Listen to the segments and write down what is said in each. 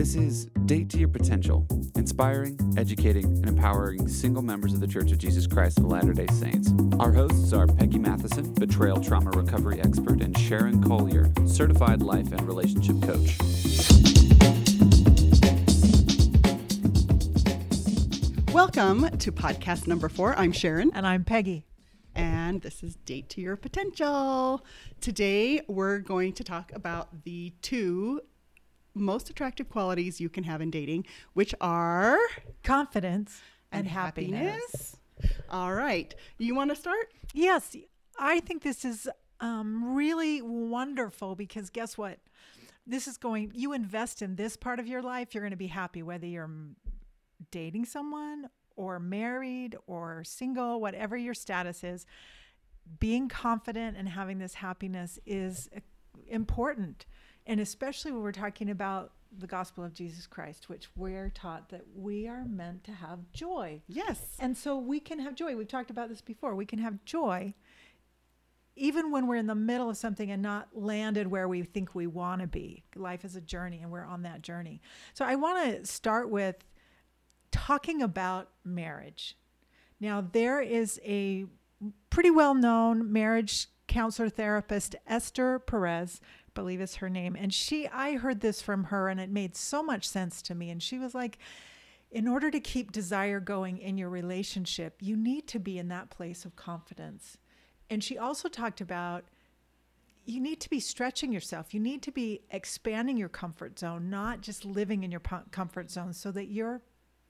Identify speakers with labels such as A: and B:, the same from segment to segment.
A: This is Date to Your Potential, inspiring, educating, and empowering single members of the Church of Jesus Christ of Latter day Saints. Our hosts are Peggy Matheson, betrayal trauma recovery expert, and Sharon Collier, certified life and relationship coach.
B: Welcome to podcast number four. I'm Sharon,
C: And I'm Peggy.
B: and this is Date to Your Potential. Today, we're going to talk about the two most attractive qualities you can have in dating, which are
C: Confidence and, happiness.
B: All right. You want to start?
C: Yes, I think this is um, really wonderful because guess what? This is going, you invest in this part of your life, you're going to be happy whether you're dating someone or married or single, whatever your status is. Being confident and having this happiness is uh, important. And especially when we're talking about the gospel of Jesus Christ, which we're taught that we are meant to have joy.
B: Yes.
C: And so we can have joy. We've talked about this before. We can have joy even when we're in the middle of something and not landed where we think we want to be. Life is a journey and we're on that journey. So I want to start with talking about marriage. Now, there is a pretty well known marriage counselor therapist, Esther Perez, I believe is her name. And she, I heard this from her and it made so much sense to me. And she was like, in order to keep desire going in your relationship, you need to be in that place of confidence. And she also talked about you need to be stretching yourself. You need to be expanding your comfort zone, not just living in your comfort zone so that your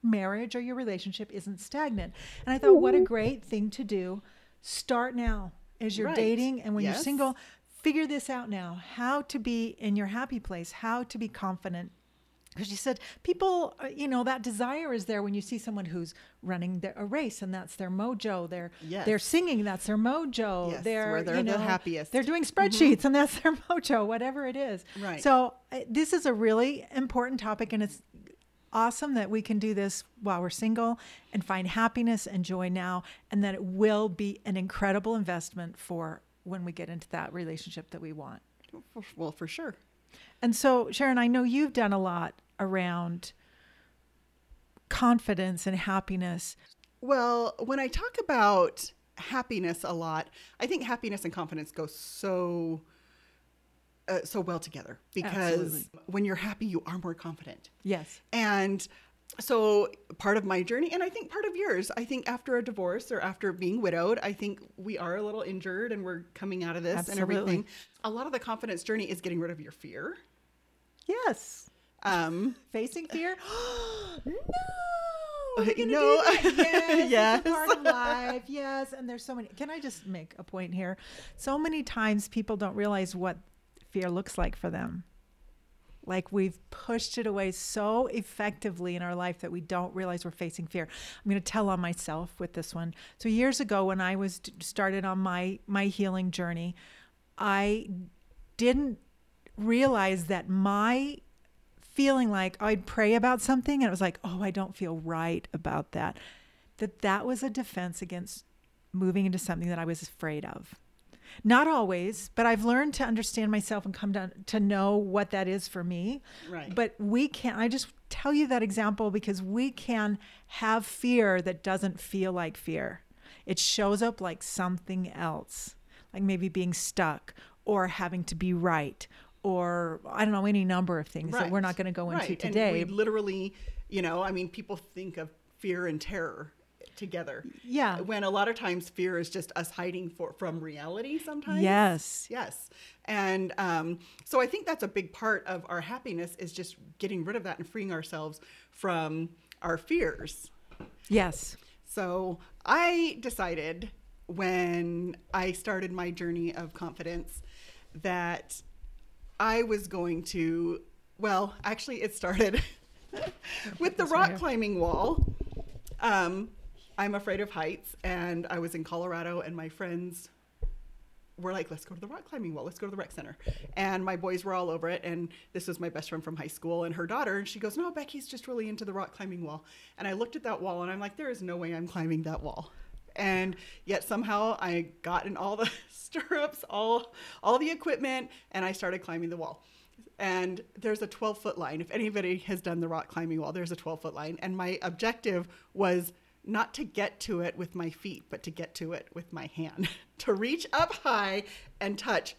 C: marriage or your relationship isn't stagnant. And I thought, what a mm-hmm. great thing to do. Start now as you're
B: Right.
C: dating and when you're single, figure this out now how to be in your happy place, how to be confident because she said people uh, you know that desire is there when you see someone who's running the, a race and that's their mojo they're
B: Yes.
C: they're singing that's their mojo
B: Yes,
C: they're
B: where they're
C: you
B: the
C: know,
B: happiest.
C: they're doing spreadsheets and that's their mojo whatever it is
B: Right.
C: so uh, this is a really important topic and it's awesome that we can do this while we're single and find happiness and joy now and that it will be an incredible investment for when we get into that relationship that we want
B: Well, for sure.
C: and so, Sharon, I know you've done a lot around confidence and happiness.
B: Well, when I talk about happiness a lot, I think happiness and confidence go so uh, so well together because
C: Absolutely.
B: when you're happy, you are more confident.
C: Yes.
B: And so part of my journey, and I think part of yours, I think after a divorce or after being widowed, I think we are a little injured and we're coming out of this and everything. A lot of the confidence journey is getting rid of your fear.
C: Yes.
B: Um,
C: Facing fear? no.
B: Uh, no.
C: Yes.
B: Yes.
C: Part of life. Yes. And there's so many. Can I just make a point here? So many times people don't realize what fear looks like for them. Like we've pushed it away so effectively in our life that we don't realize we're facing fear. I'm going to tell on myself with this one. So years ago when I was started on my my healing journey, I didn't realize that my feeling like I'd pray about something and it was like, "Oh, I don't feel right about that." That that was a defense against moving into something that I was afraid of. Not always, but I've learned to understand myself and come down to know what that is for me.
B: Right.
C: But we can I just tell you that example because we can have fear that doesn't feel like fear. It shows up like something else, like maybe being stuck or having to be right or I don't know any number of things that we're not going to go into today.
B: And we literally, you know, I mean, people think of fear and terror together.
C: Yeah.
B: When a lot of times fear is just us hiding for, from reality sometimes.
C: Yes.
B: Yes. And um, so I think that's a big part of our happiness is just getting rid of that and freeing ourselves from our fears.
C: Yes.
B: So I decided when I started my journey of confidence that I was going to, well, actually, it started with the rock climbing wall. Um, I'm afraid of heights, and I was in Colorado, and my friends were like, let's go to the rock climbing wall. Let's go to the rec center. And my boys were all over it. And this was my best friend from high school and her daughter. And she goes, no, Becky's just really into the rock climbing wall. And I looked at that wall and I'm like, there is no way I'm climbing that wall. And yet somehow I got in all the stirrups, all, all the equipment, and I started climbing the wall. and there's a 12 foot line. If anybody has done the rock climbing wall, there's a 12 foot line. And my objective was not to get to it with my feet, but to get to it with my hand, to reach up high and touch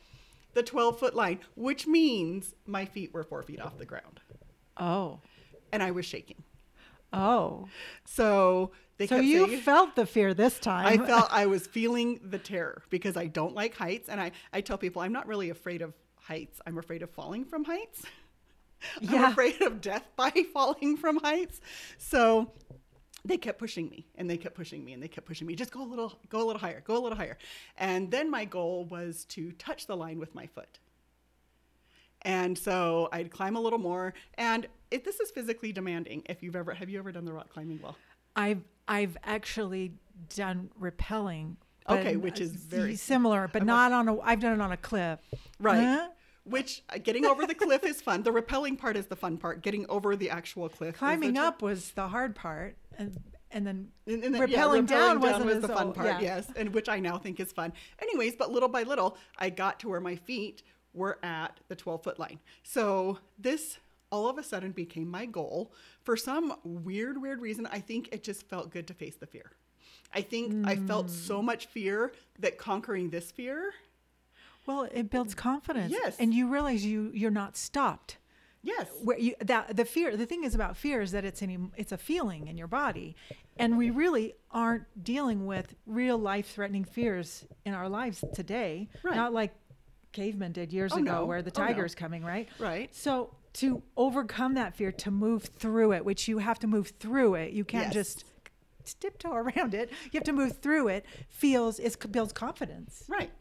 B: the 12 foot line, which means my feet were four feet off the ground.
C: Oh.
B: And I was shaking.
C: Oh.
B: So they
C: So
B: kept
C: you
B: saying,
C: felt the fear this time.
B: I felt I was feeling the terror because I don't like heights. And I, I tell people I'm not really afraid of heights. I'm afraid of falling from heights. I'm afraid of death by falling from heights. So they kept pushing me and they kept pushing me and they kept pushing me. Just go a little, go a little higher, go a little higher. And then my goal was to touch the line with my foot. And so I'd climb a little more. And it, this is physically demanding. If you've ever, have you ever done the rock climbing well
C: I've I've actually done rappelling.
B: Okay, which is very-
C: similar, but
B: I'm
C: not on a. I've done it on a cliff.
B: Right.
C: Huh?
B: Which uh, getting over the cliff is fun. The rappelling part is the fun part. Getting over the actual cliff.
C: Climbing up was the hard part, and and then
B: And, and then,
C: rappelling down
B: rappelling
C: wasn't
B: was
C: as
B: the fun
C: old-
B: part,
C: yeah.
B: yes, and which I now think is fun. Anyways, but little by little, I got to where my feet were at the 12 foot line. So this all of a sudden became my goal. For some weird, weird reason, I think it just felt good to face the fear. I think I felt
C: Mm.
B: so much fear that conquering this fear,
C: Well, it builds confidence.
B: Yes.
C: and you realize you you're not stopped.
B: Yes,
C: Where you that the fear the thing is about fear is that it's an it's a feeling in your body, and we really aren't dealing with real life threatening fears in our lives today.
B: Right.
C: Not like cavemen did years
B: Oh,
C: ago,
B: no.
C: where the
B: Oh, no.
C: tiger's coming, right?
B: right.
C: So to overcome that fear, to move through it, which you have to move through it, you can't
B: Yes.
C: just tiptoe around it. You have to move through it. Feels it builds confidence.
B: Right.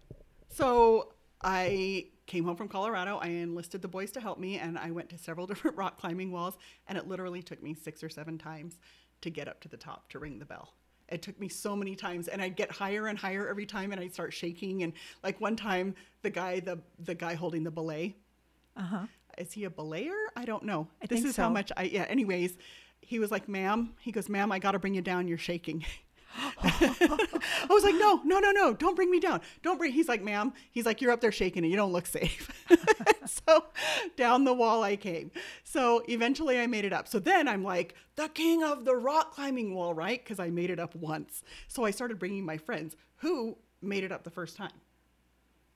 B: So I came home from Colorado. I enlisted the boys to help me, and I went to several different rock climbing walls. And it literally took me six or seven times to get up to the top to ring the bell. It took me so many times, and I'd get higher and higher every time, and I'd start shaking. And like one time, the guy, the the guy holding the belay,
C: Uh huh.
B: is he a belayer? I don't know.
C: I
B: this
C: think
B: is how much I yeah. Anyways, he was like, "Ma'am," he goes, "Ma'am, I got to bring you down. You're shaking." I was like, "No, no, no, no! Don't bring me down. Don't bring." He's like, "Ma'am," he's like, "You're up there shaking and you don't look safe." so down the wall I came. So eventually I made it up. So then I'm like, the king of the rock climbing wall, right? Because I made it up once. So I started bringing my friends who made it up the first time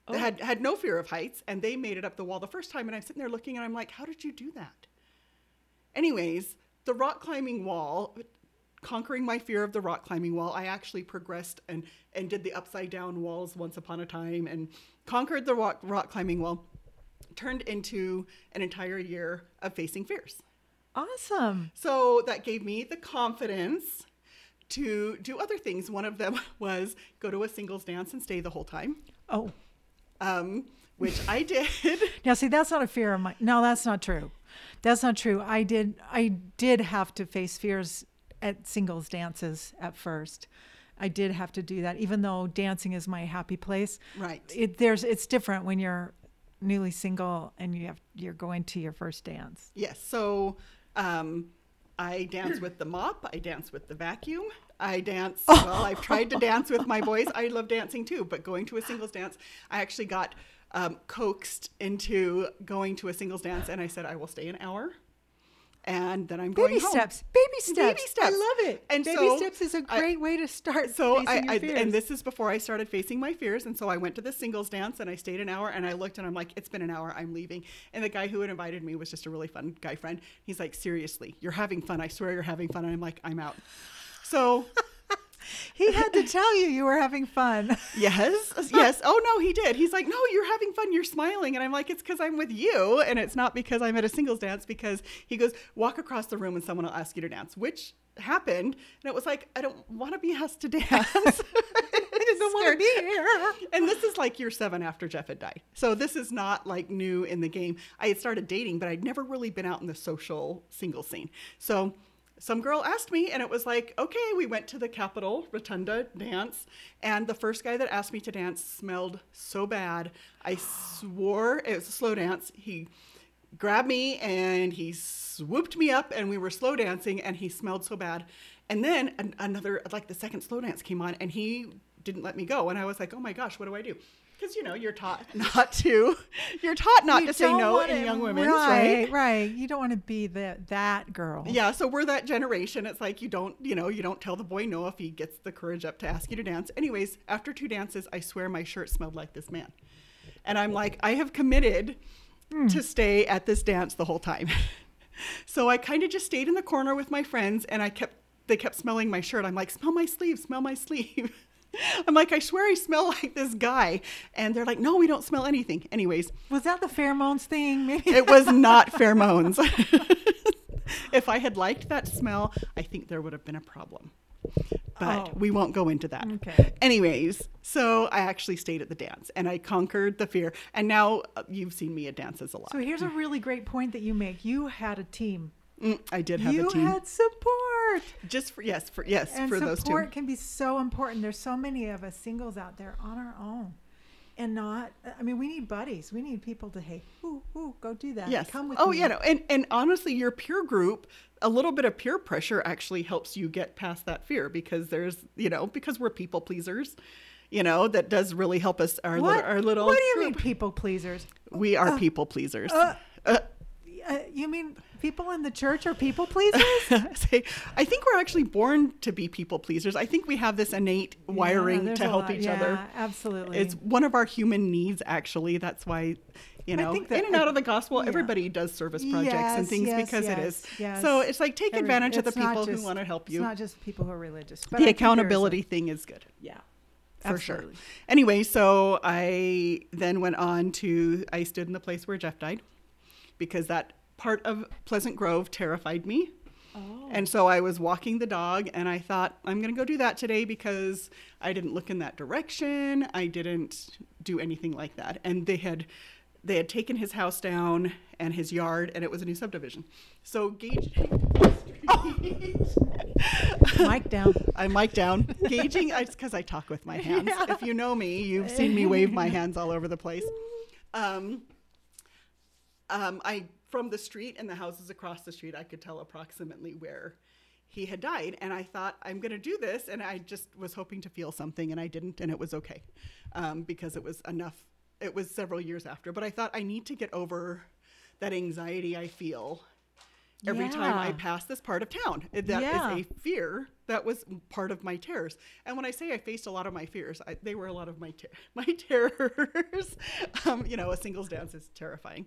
C: Oh.
B: had had no fear of heights and they made it up the wall the first time and i'm sitting there looking and i'm like how did you do that anyways the rock climbing wall conquering my fear of the rock climbing wall i actually progressed and and did the upside down walls once upon a time and conquered the rock, rock climbing wall turned into an entire year of facing fears
C: Awesome.
B: so that gave me the confidence to do other things one of them was go to a singles dance and stay the whole time
C: Oh,
B: um, which I did.
C: now see, that's not a fear of mine. No, that's not true. That's not true. I did. I did have to face fears at singles dances at first. I did have to do that, even though dancing is my happy place.
B: Right.
C: It there's it's different when you're newly single and you have you're going to your first dance.
B: yes. So um, I dance with the mop. I dance with the vacuum. I dance. Well, I've tried to dance with my boys. I love dancing too, but going to a singles dance, I actually got um, coaxed into going to a singles dance, and I said I will stay an hour. And then I'm going
C: Baby
B: home.
C: steps, baby steps,
B: Baby steps.
C: I love it.
B: And
C: baby
B: so
C: steps is a great way to start.
B: so I, I and this is before I started facing my fears, and so I went to the singles dance and I stayed an hour and I looked and I'm like, it's been an hour, I'm leaving. And the guy who had invited me was just a really fun guy friend. He's like, seriously, you're having fun. I swear you're having fun. And I'm like, I'm out. So
C: he had to tell you you were having fun.
B: yes, yes. Oh no, he did. He's like, no, you're having fun. You're smiling, and I'm like, it's because I'm with you, and it's not because I'm at a singles dance. Because he goes, walk across the room and someone will ask you to dance, which happened, and it was like, I don't want to be asked to dance. I
C: don't wanna be here.
B: And this is like year seven after Jeff had died, so this is not like new in the game. I had started dating, but I'd never really been out in the social single scene. So some girl asked me, and it was like, okay, we went to the Capitol Rotunda dance, and the first guy that asked me to dance smelled so bad. I swore it was a slow dance. He grabbed me and he swooped me up, and we were slow dancing, and he smelled so bad. And then an, another, like the second slow dance came on, and he didn't let me go. And I was like, oh my gosh, what do I do? Because you know you're taught not to, you're taught not
C: You
B: to say no
C: wanna-
B: in young women right?
C: right? Right. You don't want to be the that girl.
B: Yeah, so we're that generation. It's like you don't, you know, you don't tell the boy no if he gets the courage up to ask you to dance. Anyways, after two dances, I swear my shirt smelled like this man. And I'm like, I have committed hmm. to stay at this dance the whole time. so I kind of just stayed in the corner with my friends and I kept they kept smelling my shirt. I'm like, smell my sleeve, smell my sleeve. I'm like, I swear I smell like this guy. And they're like, no, we don't smell anything. Anyways,
C: Was that the pheromones thing? Maybe.
B: it was not pheromones. if I had liked that smell, I think there would have been a problem. But
C: Oh.
B: we won't go into that.
C: Okay.
B: Anyways, so I actually stayed at the dance and I conquered the fear. And now uh, you've seen me at dances a lot.
C: So here's a really great point that you make. You had a team.
B: Mm, I did have
C: you
B: a team.
C: You had support.
B: Just for yes, for yes,
C: And
B: for those two.
C: support can be so important. There's so many of us singles out there on our own. And not, I mean, we need buddies. We need people to, hey, ooh, ooh, go do that.
B: Yes.
C: Come with
B: oh,
C: me.
B: yeah. No, and and honestly, your peer group, a little bit of peer pressure actually helps you get past that fear because there's, you know, because we're people pleasers. You know, that does really help us. Our
C: What,
B: little, our little.
C: what do you mean, people pleasers?
B: We are people pleasers.
C: uh,
B: Uh,
C: Uh, you mean people in the church are people pleasers?
B: I think we're actually born to be people pleasers. I think we have this innate wiring
C: there's
B: to help
C: lot-
B: each other.
C: Absolutely.
B: It's one of our human needs, actually. That's why, you
C: I
B: know,
C: think that-
B: in and out of the gospel,
C: yeah.
B: everybody does service projects and things
C: yes,
B: because it
C: yes,
B: is.
C: yes.
B: So it's like take
C: Every-
B: advantage of the people
C: just-
B: who want to help you.
C: It's not just people who are religious. But
B: the
C: I
B: accountability thing is good.
C: yeah.
B: For sure.
C: absolutely.
B: Anyway, so I then went on to, I stood in the place where Jeff died because that part of Pleasant Grove terrified me.
C: Oh.
B: And so I was walking the dog and I thought, I'm going to go do that today because I didn't look in that direction. I didn't do anything like that. And they had they had taken his house down and his yard and it was a new subdivision. So gauge
C: Mic down.
B: I mic down. Gauging it's because I talk with my hands. If you know me, you've seen me wave my hands all over the place. Um, um, I from the street and the houses across the street, I could tell approximately where he had died, and I thought I'm going to do this, and I just was hoping to feel something, and I didn't, and it was okay um, because it was enough. It was several years after, but I thought I need to get over that anxiety I feel every time I pass this part of town. That is
C: Yeah.
B: a fear that was part of my terrors. And when I say I faced a lot of my fears, I, they were a lot of my ter- my terrors. um, you know, a singles dance is terrifying.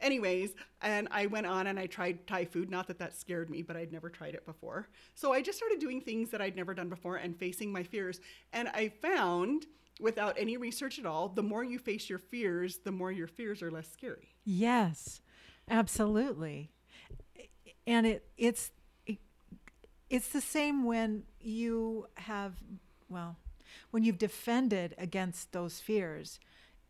B: Anyways, and I went on and I tried Thai food. Not that that scared me, but I'd never tried it before. So I just started doing things that I'd never done before and facing my fears. And I found, without any research at all, the more you face your fears, the more your fears are less scary.
C: Yes, absolutely. And it it's it, it's the same when you have well, when you've defended against those fears,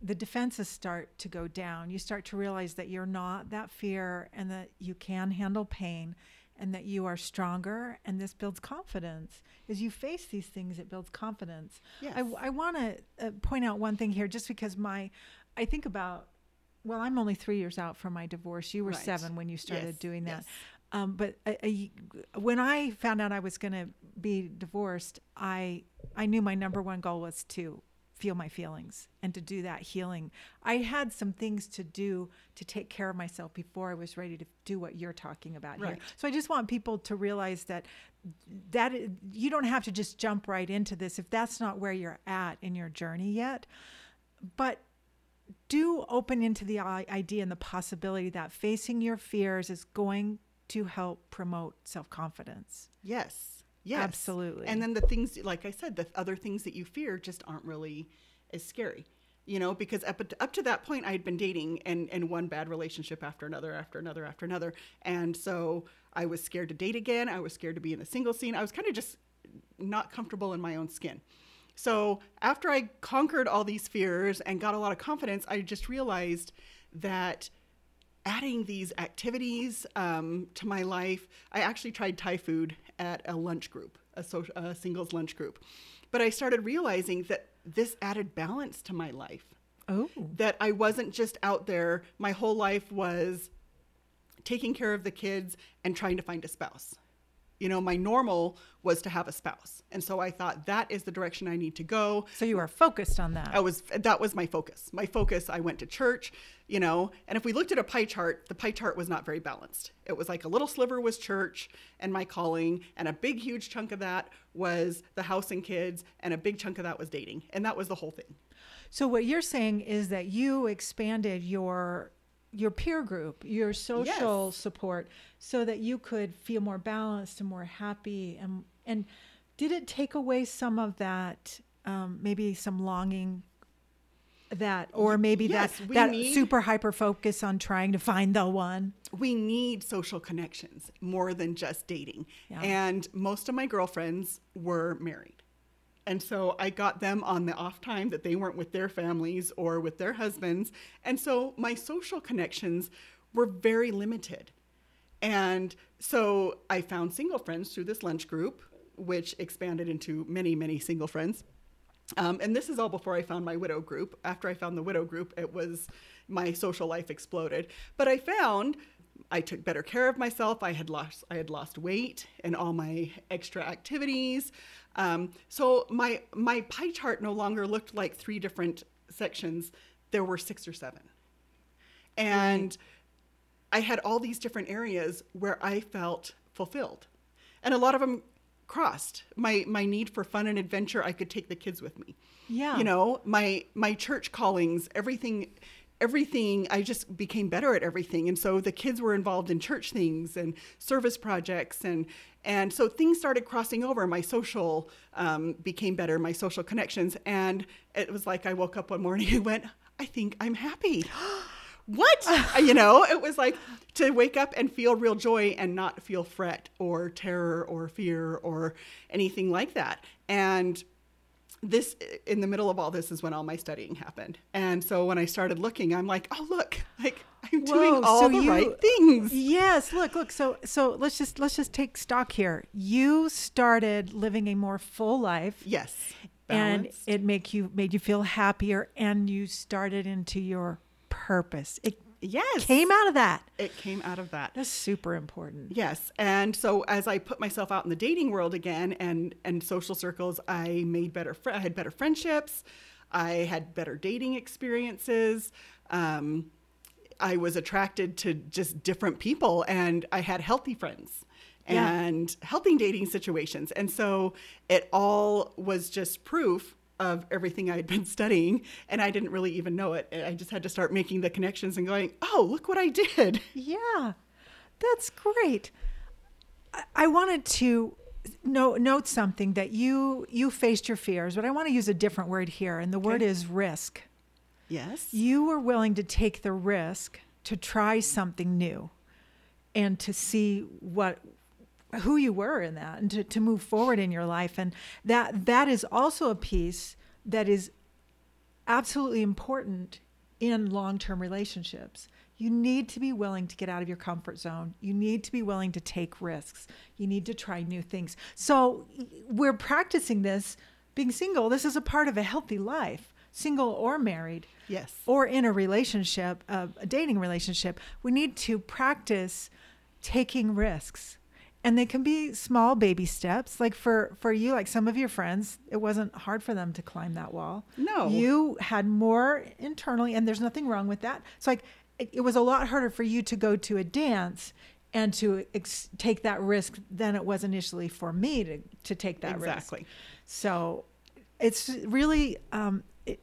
C: the defenses start to go down. You start to realize that you're not that fear and that you can handle pain and that you are stronger and this builds confidence. As you face these things, it builds confidence.
B: Yes.
C: I, I want to uh, point out one thing here just because my, I think about, well, I'm only three years out from my divorce. You were
B: Right.
C: seven when you started
B: Yes,
C: doing that.
B: yes.
C: Um, but I, I, when I found out I was going to be divorced, I I knew my number one goal was to feel my feelings and to do that healing. I had some things to do to take care of myself before I was ready to do what you're talking about here. So I just want people to realize that that you don't have to just jump right into this if that's not where you're at in your journey yet. But do open into the idea and the possibility that facing your fears is going to help promote self-confidence.
B: Yes. Yes.
C: Absolutely.
B: And then the things, like I said, the other things that you fear just aren't really as scary. You know, because up, up to that point, I had been dating and, and one bad relationship after another, after another, after another. And so I was scared to date again. I was scared to be in the single scene. I was kind of just not comfortable in my own skin. So after I conquered all these fears and got a lot of confidence, I just realized that adding these activities um, to my life. I actually tried Thai food at a lunch group, a, social, a singles lunch group. But I started realizing that this added balance to my life.
C: Oh.
B: That I wasn't just out there, my whole life was taking care of the kids and trying to find a spouse. You know, my normal was to have a spouse. And so I thought that is the direction I need to go.
C: So you are focused on that.
B: I was that was my focus. My focus, I went to church, you know, and if we looked at a pie chart, the pie chart was not very balanced. It was like a little sliver was church and my calling, and a big huge chunk of that was the house and kids, and a big chunk of that was dating. And that was the whole thing.
C: So what you're saying is that you expanded your your peer group, your social
B: Yes.
C: support, so that you could feel more balanced and more happy. And and did it take away some of that, um, maybe some longing, that or maybe
B: yes,
C: that that
B: need-
C: super hyper focus on trying to find the one?
B: we need social connections more than just dating.
C: Yeah.
B: And most of my girlfriends were married. And so I got them on the off time that they weren't with their families or with their husbands. And so my social connections were very limited. And so I found single friends through this lunch group, which expanded into many, many single friends. Um, and this is all before I found my widow group. After I found the widow group, it was my social life exploded. But I found I took better care of myself. I had lost I had lost weight and all my extra activities. Um, so my my pie chart no longer looked like three different sections. There were six or seven, and I had all these different areas where I felt fulfilled, and a lot of them crossed my my need for fun and adventure. I could take the kids with me.
C: Yeah.
B: you know my my church callings, everything. Everything, I just became better at everything, and so the kids were involved in church things and service projects, and and so things started crossing over. My social um, became better, my social connections, and it was like I woke up one morning and went, I think I'm happy. What? You know it was like to wake up and feel real joy and not feel fret or terror or fear or anything like that. And this in the middle of all this is when all my studying happened and so when i started looking i'm like oh look like i'm doing all
C: so
B: the
C: you-
B: right things
C: Yes, look, look. So so let's just let's just take stock here. You started living a more full life.
B: yes
C: and it make you made you feel happier and you started into your purpose. It
B: yes
C: came out of that.
B: it came out of that
C: That's super important.
B: Yes, and so as I put myself out in the dating world again and and social circles, I made better. Fr- I had better friendships. I had better dating experiences. Um, I was attracted to just different people, and I had healthy friends
C: Yeah.
B: and healthy dating situations. And so it all was just proof of everything I had been studying, and I didn't really even know it. I just had to start making the connections and going, "Oh, look what I did."
C: Yeah, that's great. I, I wanted to no, note something that you you faced your fears, but I want to use a different word here, and the word is risk.
B: Yes.
C: You were willing to take the risk to try something new, and to see what who you were in that, and to, to move forward in your life, and that that is also a piece that is absolutely important in long-term relationships. You need to be willing to get out of your comfort zone. You need to be willing to take risks. You need to try new things. So we're practicing this being single. This is a part of a healthy life, single or married
B: Yes.
C: or in a relationship, a dating relationship, we need to practice taking risks. And they can be small baby steps. Like for, for you, like some of your friends, it wasn't hard for them to climb that wall.
B: No.
C: You had more internally, and there's nothing wrong with that. It's like it, it was a lot harder for you to go to a dance and to ex- take that risk than it was initially for me to, to take that risk.
B: Exactly.
C: So it's really, um, it,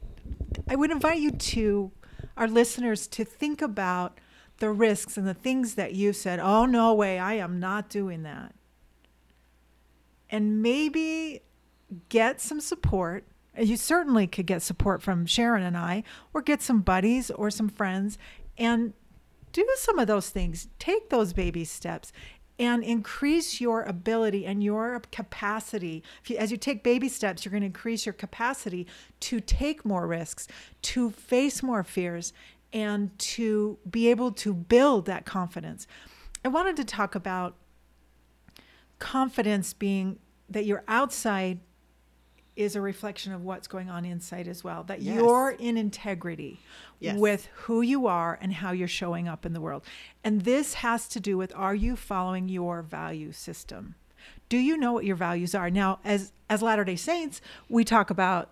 C: I would invite you to, our listeners, to think about the risks and the things that you said, oh, no way, I am not doing that. And maybe get some support. You certainly could get support from Sharon and I, or get some buddies or some friends and do some of those things. Take those baby steps and increase your ability and your capacity. You, as you take baby steps, you're going to increase your capacity to take more risks, to face more fears, and to be able to build that confidence. I wanted to talk about confidence being that your outside is a reflection of what's going on inside as well. That
B: Yes.
C: you're in integrity
B: Yes.
C: with who you are and how you're showing up in the world. And this has to do with are you following your value system? Do you know what your values are? Now, as as Latter-day Saints, we talk about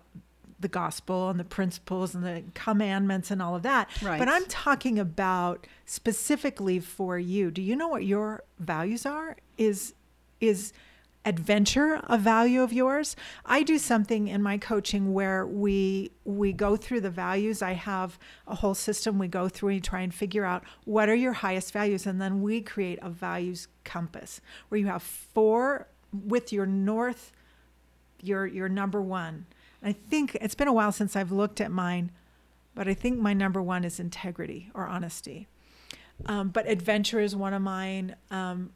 C: the gospel and the principles and the commandments and all of that.
B: Right.
C: But I'm talking about specifically for you. Do you know what your values are? Is is adventure a value of yours? I do something in my coaching where we we go through the values. I have a whole system we go through and try and figure out what are your highest values and then we create a values compass where you have four with your north your your number 1. I think it's been a while since I've looked at mine, but I think my number 1 is integrity or honesty. Um, but adventure is one of mine. Um,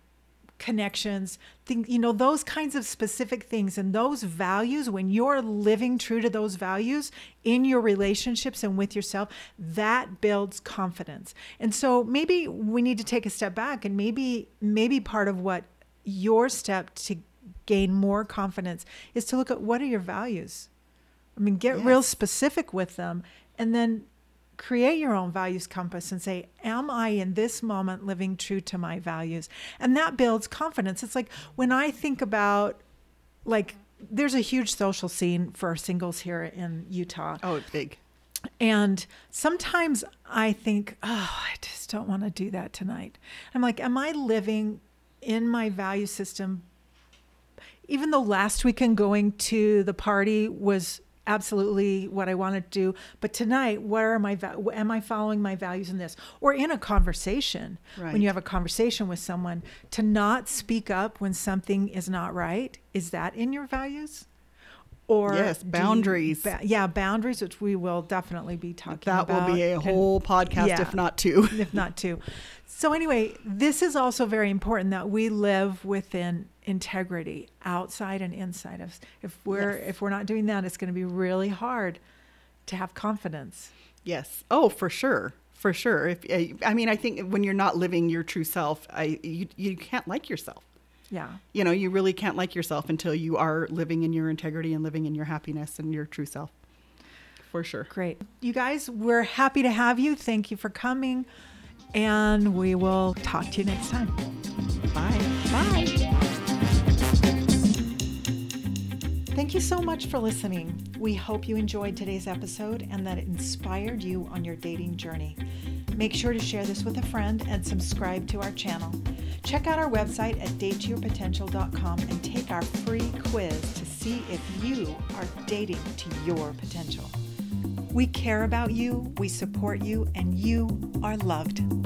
C: connections, think, you know, those kinds of specific things and those values, when you're living true to those values in your relationships and with yourself, that builds confidence. And so maybe we need to take a step back and maybe, maybe part of what your step to gain more confidence is to look at what are your values? I mean, get real specific with them and then create your own values compass and say, Am I in this moment living true to my values? And that builds confidence. It's like when I think about, like, there's a huge social scene for singles here in Utah.
B: Oh, it's big.
C: And sometimes I think, oh, I just don't want to do that tonight. I'm like, am I living in my value system? Even though last weekend going to the party was absolutely what I want to do, but tonight, where are my va- am I following my values in this? Or in a conversation, when you have a conversation with someone, to not speak up when something is not right, is that in your values? Or
B: Yes,
C: do you-
B: boundaries.
C: ba- yeah, boundaries, which we will definitely be talking
B: That
C: about.
B: That will be a
C: and-
B: whole podcast,
C: yeah.
B: if not two.
C: if not two. So anyway, this is also very important that we live within integrity, outside and inside of. us. If we're
B: Yes.
C: if we're not doing that, it's going to be really hard to have confidence.
B: Yes. Oh, for sure. For sure. If eh, I mean, I think when you're not living your true self, I you you can't like yourself.
C: Yeah.
B: You know, you really can't like yourself until you are living in your integrity and living in your happiness and your true self. For sure.
C: Great. You guys, we're happy to have you. Thank you for coming. And we will talk to you next time.
B: Bye.
C: Bye. Thank you so much for listening. We hope you enjoyed today's episode and that it inspired you on your dating journey. Make sure to share this with a friend and subscribe to our channel. Check out our website at dateyourpotential.com and take our free quiz to see if you are dating to your potential. We care about you, we support you, and you are loved.